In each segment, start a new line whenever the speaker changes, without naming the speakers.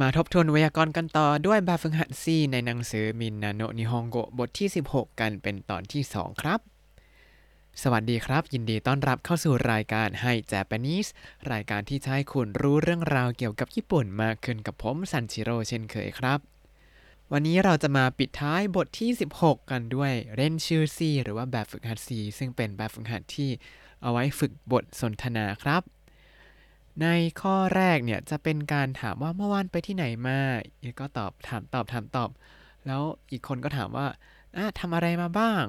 มาทบทวนไวยากรณ์กันต่อด้วยแบบฝึกหัดซีในหนังสือมินนาโนนิฮงโกบทที่ 16 กันเป็นตอนที่ 2 ครับ สวัสดีครับ ยินดีต้อนรับเข้าสู่รายการให้ Japanese รายการที่จะให้คุณรู้เรื่องราวเกี่ยวกับญี่ปุ่นมากขึ้นกับผมซันชิโร่เช่นเคยครับ วันนี้เราจะมาปิดท้ายบทที่ 16 กันด้วย練習 C หรือว่าแบบฝึกหัด C ซึ่งเป็นแบบฝึกหัดที่เอาไว้ฝึกบทสนทนาครับ ในข้อแรกเนี่ยจะเป็นการถามว่าเมื่อวานไปที่ไหนมาอีกก็ตอบถามตอบถามตอบ แล้วอีกคนก็ถามว่าอ่ะทำอะไรมาบ้าง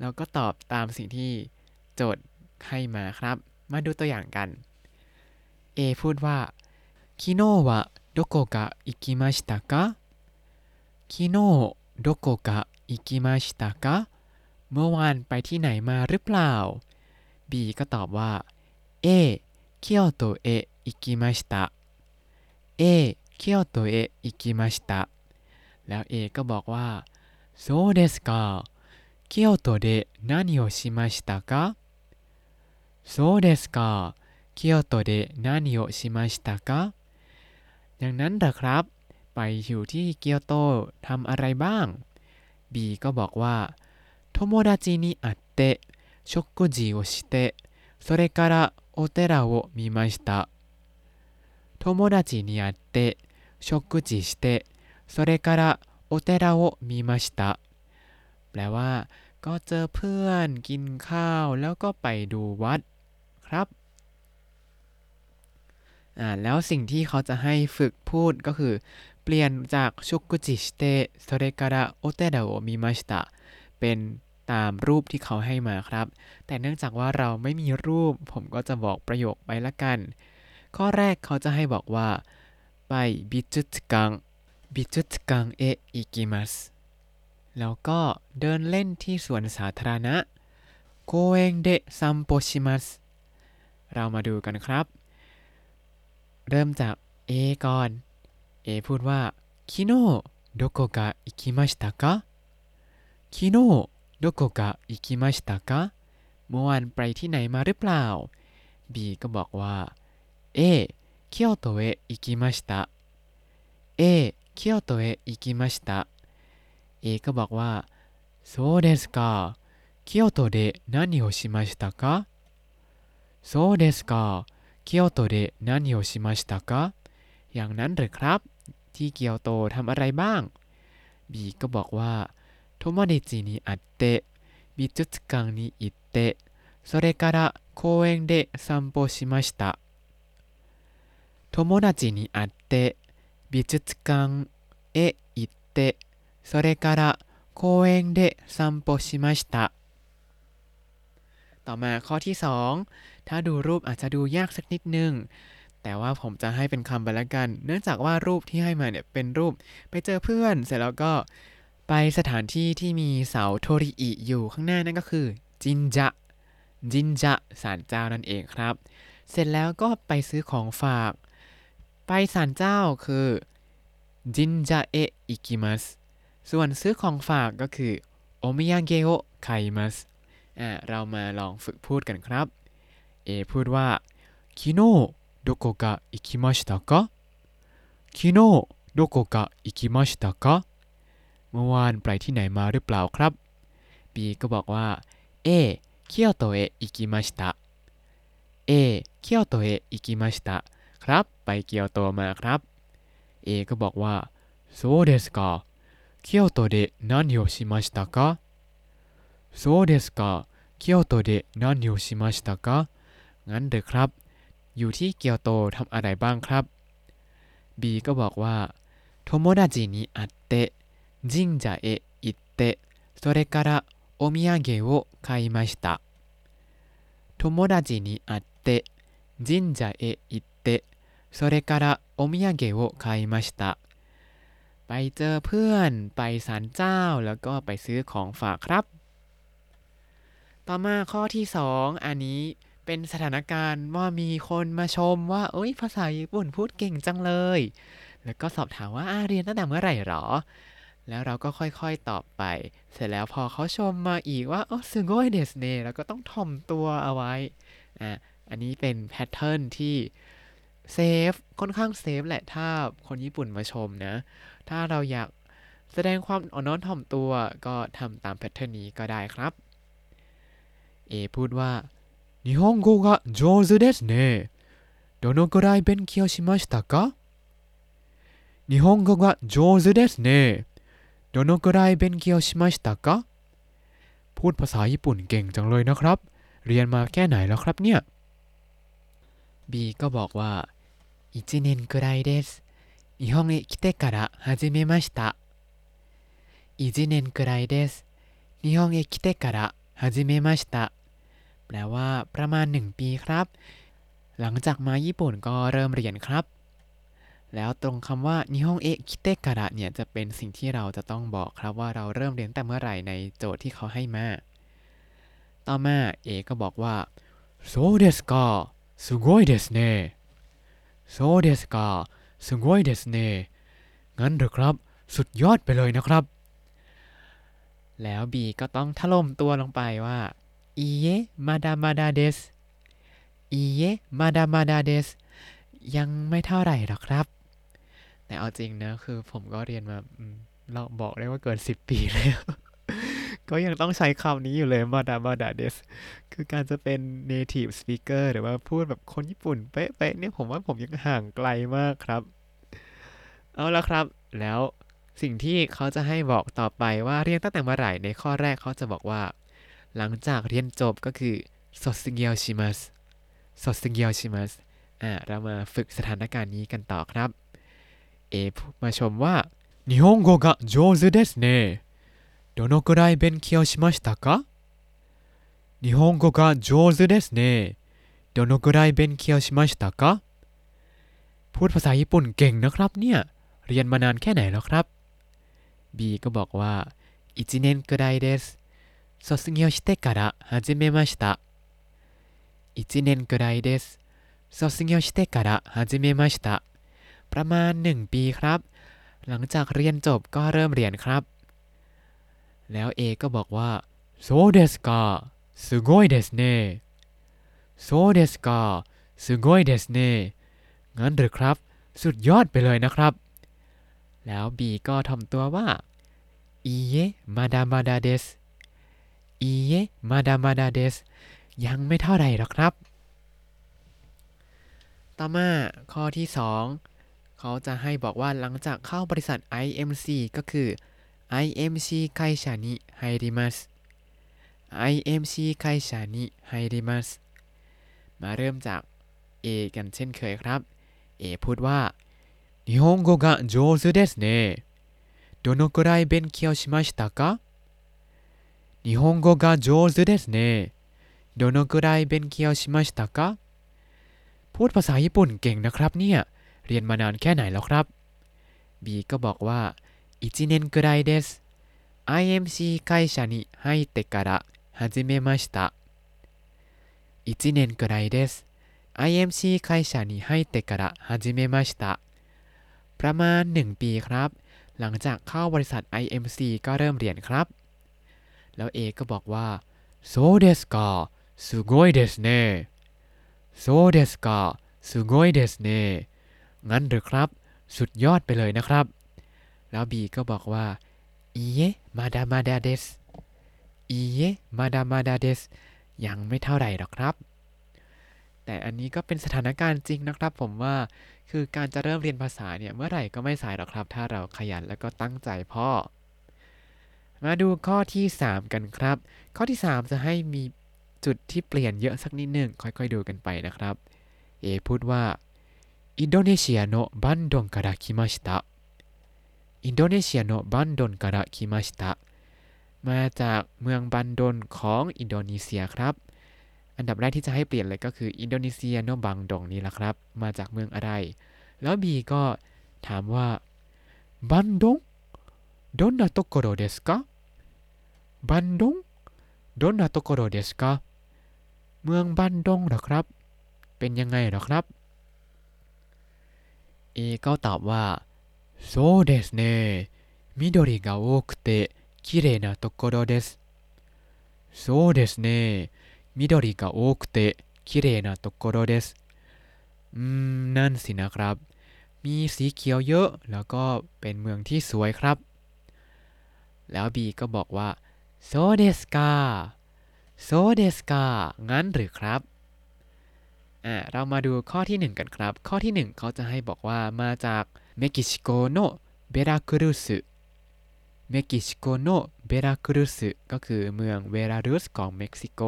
แล้วก็ตอบตามสิ่งที่โจทย์ให้มาครับ มาดูตัวอย่างกัน A พูดว่า昨日はどこか行きましたか昨日どこか行きましたかเมื่อวานไปที่ไหนมาหรือเปล่า B ก็ตอบว่า A 京都へ行きました A 京都へ行きました แล้ว A ก็บอกว่าそうですか京都で何をしましたかそうですか京都で何をしましたかอย่างนั้นเหรอครับ ไปอยู่ที่เกียวโตทำอะไรบ้าง B ก็บอกว่า友達に会って食事をしてそれから お寺を見ました友達に会って食事してそれからお寺を見ましたแปลว่า ก็เจอเพื่อนกินข้าวแล้วก็ไปดูวัดครับอ่าแล้วสิ่งที่เขาจะให้ฝึกพูดก็คือ เปลี่ยนจากชุกุจิสเตโซเรการะโอเตดาโอมิมาชิตะเป็น ตามรูปที่เขาให้มาครับ แต่เนื่องจากว่าเราไม่มีรูป ผมก็จะบอกประโยคไปละกัน ข้อแรกเขาจะให้บอกว่า ไปบิจุตกังบิจุตกังเอะอิกิมัสแล้วก็เดินเล่นที่สวนสาธารณะโกเองเดะซัมโปชิมัสเรามาดูกันครับ เริ่มจาก A ก่อน A พูดว่า昨日どこか行きましたか昨日 どこか行きましたかเมื่อวานไปที่ไหนมาหรือเปล่า B ก็บอกว่า A 京都へ行きました A 京都へ行きました A ก็บอกว่าそうですか京都で何をしましたかそうですか京都で何をしましたかอย่างนั้นหรือครับ ที่เกียวโตทำอะไรบ้าง B ก็บอกว่า 友達に会って美術館に行ってそれから公園で散歩しました友達に会って美術館へ行ってそれから公園で散歩しましたต่อมาข้อที่ 2 ถ้าดูรูปอาจจะดูยากสักนิดนึง แต่ว่าผมจะให้เป็นคำไปแล้วกัน เนื่องจากว่ารูปที่ให้มาเนี่ยเป็นรูปไปเจอเพื่อน เสร็จแล้วก็ ไปสถานที่ที่มีเสาโทริอิอยู่ข้างหน้านั่นก็คือ จินจะจินจะศาลเจ้านั่นเองครับ เสร็จแล้วก็ไปซื้อของฝาก ไปศาลเจ้าคือจินจะเออิกิมัสส่วนซื้อของฝากก็คือお土産を買います อ่าเรามาลองฝึกพูดกันครับ A พูดว่า きのうどこか行きましたかきのうどこか行きましたか เมื่อวานไปที่ไหนมาหรือเปล่าครับ B ก็บอกว่า ええ京都へ行きましたええ京都へ行きました ครับ ไปเกียวโตมาครับ เอก็บอกว่าそうですかเคียวโตで何をしましたかそうですかเกียวโตで何をしましたかงั้นเด้อครับ อยู่ที่เกียวโตทำอะไรบ้างครับบีก็บอกว่าโทโมดาจินิอัตเตะ 神社へ行ってそれからお土産を買いました友達に会って神社へ行ってそれからお土産を買いましたไปเจอเพื่อนไปศาลเจ้าแล้วก็ไปซื้อของฝากครับ ต่อมาข้อที่สองอันนี้เป็นสถานการณ์ว่ามีคนมาชมว่า เอ้ย ภาษาญี่ปุ่นพูดเก่งจังเลย แล้วก็สอบถามว่าอาเรียนตั้งแต่เมื่อไหร่หรอ แล้วเราก็ค่อยๆตอบไป เสร็จแล้วพอเขาชมมาอีกว่าโอ้สึโกยเดสเนเราก็ต้องถ่อมตัวเอาไว้ อ่ะ อันนี้เป็นแพทเทิร์นที่ เซฟ ค่อนข้างเซฟแหละ ถ้าคนญี่ปุ่นมาชมนะ ถ้าเราอยากแสดงความอ่อนน้อมถ่อมตัวก็ทำตามแพทเทิร์นนี้ก็ได้ครับ เอพูดว่า日本語が上手ですねどのくらい勉強しましたか日本語が上手ですね どのくらい勉強しましたかพูดภาษาญี่ปุ่นเก่งจังเลยนะครับ เรียนมาแค่ไหนแล้วครับเนี่ย B ก็บอกว่า1年くらいです日本へ来てから始めました1年くらいです日本へ来てから始めましたแปลว่าประมาณ 1 ปีครับ หลังจากมาญี่ปุ่นก็เริ่มเรียนครับ แล้วตรงคำว่านิฮงเอะคิเตะการะเนี่ยจะเป็นสิ่งที่เราจะต้องบอกครับว่าเราเริ่มเรียนแต่เมื่อไหร่ในโจทย์ที่เขาให้มา ต่อมาเอก็บอกว่าそうですかすごいですねそうですかすごいですねงั้นเหรอครับ สุดยอดไปเลยนะครับ แล้วบีก็ต้องถล่มตัวลงไปว่าอีเยมาดามาดาเดสอีเยมาดามาดาเดสยังไม่เท่าไหร่หรอกครับ แต่เอาจริงนะ คือผมก็เรียนมาเราบอกได้ว่าเกินสิบปีแล้ว ก็ยังต้องใช้คำนี้อยู่เลยมาดามาดาเดสคือการจะเป็น native speaker หรือว่าพูดแบบคนญี่ปุ่นเป๊ะๆเนี่ยผมว่าผมยังห่างไกลมากครับ เอาละครับ แล้วสิ่งที่เขาจะให้บอกต่อไปว่าเรียนตั้งแต่เมื่อไหร่ในข้อแรกเขาจะบอกว่า หลังจากเรียนจบก็คือสดสเ s g ยลชิมัสสดสเ g i ยลชิมัสอ่าเรามาฝึกสถานการณ์นี้กันต่อครับ เอมาชมว่า日本語が上手ですねどのくらい勉強しましたか日本語が上手ですねどのくらい勉強しましたかพูดภาษาญี่ปุ่นเก่งนะครับเนี่ย เรียนมานานแค่ไหนแล้วครับ B ก็บอกว่า1年くらいです卒業してから始めました1年くらいです卒業してから始めました ประมาณ 1 ปีครับ หลังจากเรียนจบก็เริ่มเรียนครับ แล้ว A ก็บอกว่าそうですかすごいですねそうですかすごいですねงั้นหรือครับ สุดยอดไปเลยนะครับ แล้ว B ก็ทำตัวว่าいいえまだまだですいいえまだまだですยังไม่เท่าไหร่หรอกครับ ต่อมาข้อที่ 2 เขาจะให้บอกว่าหลังจากเข้าบริษัท IMC ก็คือ IMC 会社に入ります IMC 会社に入りますมาเริ่มจาก A กันเช่นเคยครับ A พูดว่า日本語が上手ですねどのくらい勉強しましたか日本語が上手ですねどのくらい勉強しましたかพูดภาษาญี่ปุ่นเก่งนะครับเนี่ย เรียนมานานแค่ไหนแล้วครับ B ก็บอกว่า1年くらいです IMC 会社に入ってから始めました1年くらいです IMC 会社に入ってから始めましたประมาณ 1 ปีครับ หลังจากเข้าบริษัท IMC ก็เริ่มเรียนครับ แล้ว A ก็บอกว่าそうですかすごいですねそうですかすごいですね งั้นหรือครับ สุดยอดไปเลยนะครับ แล้วบีก็บอกว่าอีเยมาดามาดาเดสอีเยมาดามาดาเดสยังไม่เท่าไหร่หรอกครับ แต่อันนี้ก็เป็นสถานการณ์จริงนะครับ ผมว่าคือการจะเริ่มเรียนภาษาเนี่ยเมื่อไหร่ก็ไม่สายหรอกครับ ถ้าเราขยันแล้วก็ตั้งใจพ่อ มาดูข้อที่ 3 กันครับ ข้อที่ 3 จะให้มีจุดที่เปลี่ยนเยอะสักนิดหนึ่งค่อยๆดูกันไปนะครับ เอพูดว่า อินโดนีเซียโนบันดงから来ましたอินโดนีเซียโนบันดงから来ましたมาจากเมืองบันดนของอินโดนีเซียครับ อันดับแรกที่จะให้เปลี่ยนเลยก็คืออินโดนีเซียโนบังดงนี่แหละครับ มาจากเมืองอะไร แล้ว B ก็ถามว่าบันดงどんなところですかบันดงどんなところですかเมืองบันดงเหรอครับ เป็นยังไงเหรอครับ A ก็ตอบว่าそうですね緑が多くて綺麗なところですそうですね緑が多くて綺麗なところです อืม นั่นสินะครับ มีสีเขียวเยอะ แล้วก็เป็นเมืองที่สวยครับ แล้วบีก็บอกว่าโซเดสกาโซเดสกางั้นหรือครับ อ่า เรามาดูข้อที่ 1 กันครับ ข้อที่ 1 เขาจะให้บอกว่ามาจากเม็กซิโกโนเบราครุสเม็กซิโกโนเบราครุสก็คือเมืองเวรารุสของเม็กซิโก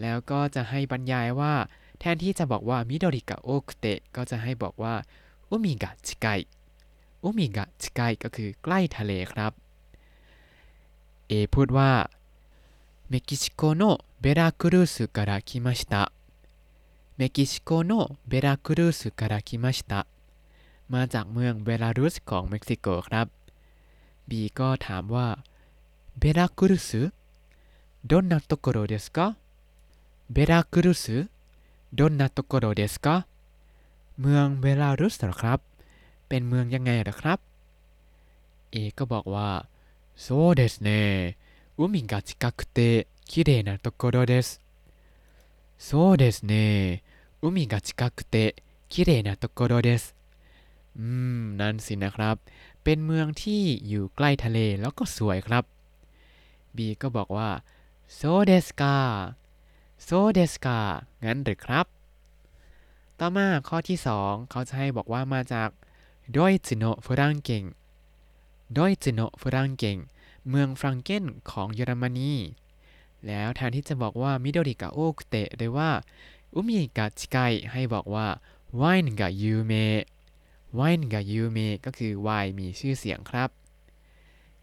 แล้วก็จะให้บรรยายว่า แทนที่จะบอกว่ามิโดริกะโอคุเตะก็จะให้บอกว่าอุมิกะชิไกอุมิกะชิไกก็คือใกล้ทะเลครับ เอพูดว่าเม็กซิโกโนเบราครุสから来ました เม็กซิโกโนเบราครุสから来ましたมาจากเมืองเบลารุสของเม็กซิโกครับบีก็ถามว่าเบลาครุสどんなところですかเบลาครุสどんなところですかเมืองเบลารุสเหรอครับ เป็นเมืองยังไงเหรอครับ เอก็บอกว่าそうですね海が近くて綺麗なところです そうですね海が近くて綺麗なところですอืม นั่นสินะครับ เป็นเมืองที่อยู่ใกล้ทะเลแล้วก็สวยครับ บีก็บอกว่าโซเดสกาโซเดสกางั้นหรือครับ ต่อมาข้อที่ 2 เขาจะให้บอกว่ามาจากดอยจิโนฟรังเกงดอยจิโนฟรังเกงเมืองฟรังเกนของเยอรมนี แล้วแทนที่จะบอกว่ามิโดริกะโอคุเตะหรือว่าอุมิกะชิไกให้บอกว่าไวน์กะยูเมไวน์กะยูเมก็คือไวน์มีชื่อเสียงครับ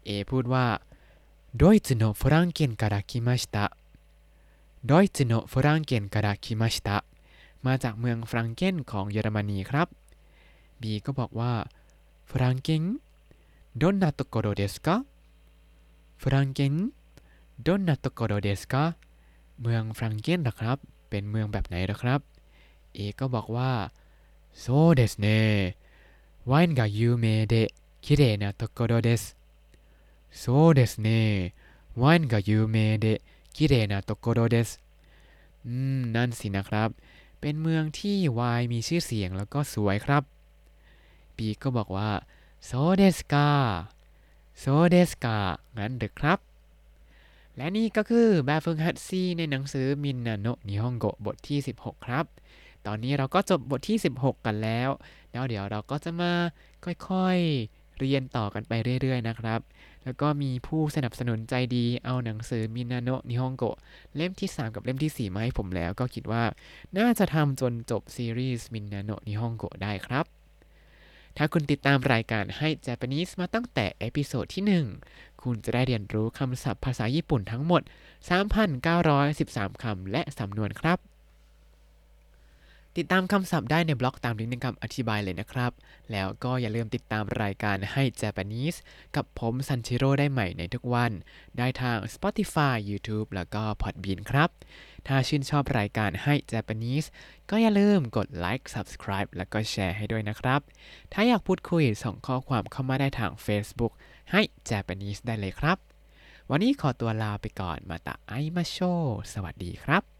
เอพูดว่าドイツのフランケンから来ましたドイツのフランケンから来ましたมาจากเมืองฟรังเกนของเยอรมนีครับ บีก็บอกว่าฟรังเกนどんなところですかฟรัง เกนどんなところですかเมืองฟรังเกนนะครับ เป็นเมืองแบบไหนนะครับ เอก็บอกว่าそうですねワインが有名で綺麗なところですそうですねワインが有名で綺麗なところですอืม นั่นสินะครับ เป็นเมืองที่ไวน์มีชื่อเสียงแล้วก็สวยครับ บีก็บอกว่าโซเดสกาโซเดสกางั้นเด็กครับ และนี่ก็คือแบบฝึกหัดซีในหนังสือมินนาโนะนิฮงโกบทที่ 16 ครับ ตอนนี้เราก็จบบทที่ 16 กันแล้ว แล้วเดี๋ยวเราก็จะมาค่อยๆ เรียนต่อกันไปเรื่อยๆ นะครับ แล้วก็มีผู้สนับสนุนใจดีเอาหนังสือมินาโนะนิฮงโกเล่มที่ 3 กับเล่มที่ 4 มาให้ผมแล้ว ก็คิดว่าน่าจะทำจนจบซีรีส์ みんなの日本語 ได้ครับ ถ้าคุณติดตามรายการให้ Japanese มาตั้งแต่ episode ที่ 1 คุณจะได้เรียนรู้คำศัพท์ภาษาญี่ปุ่นทั้งหมด 3,913 คำและสำนวนครับ ติดตามคำศัพท์ได้ในบล็อกตามลิงก์ในคำอธิบายเลยนะครับ แล้วก็อย่าลืมติดตามรายการให้ Japanese กับผมซันชิโร่ได้ใหม่ในทุกวัน ได้ทาง Spotify YouTube แล้วก็ Podbean ครับ ถ้าชื่นชอบรายการให้ Japanese ก็อย่าลืมกดไลค์ Subscribe แล้วก็แชร์ให้ด้วยนะครับ ถ้าอยากพูดคุยส่งข้อความเข้ามาได้ทาง Facebook ให้ Japanese ได้เลยครับ วันนี้ขอตัวลาไปก่อนมาตาไอมาโช สวัสดีครับ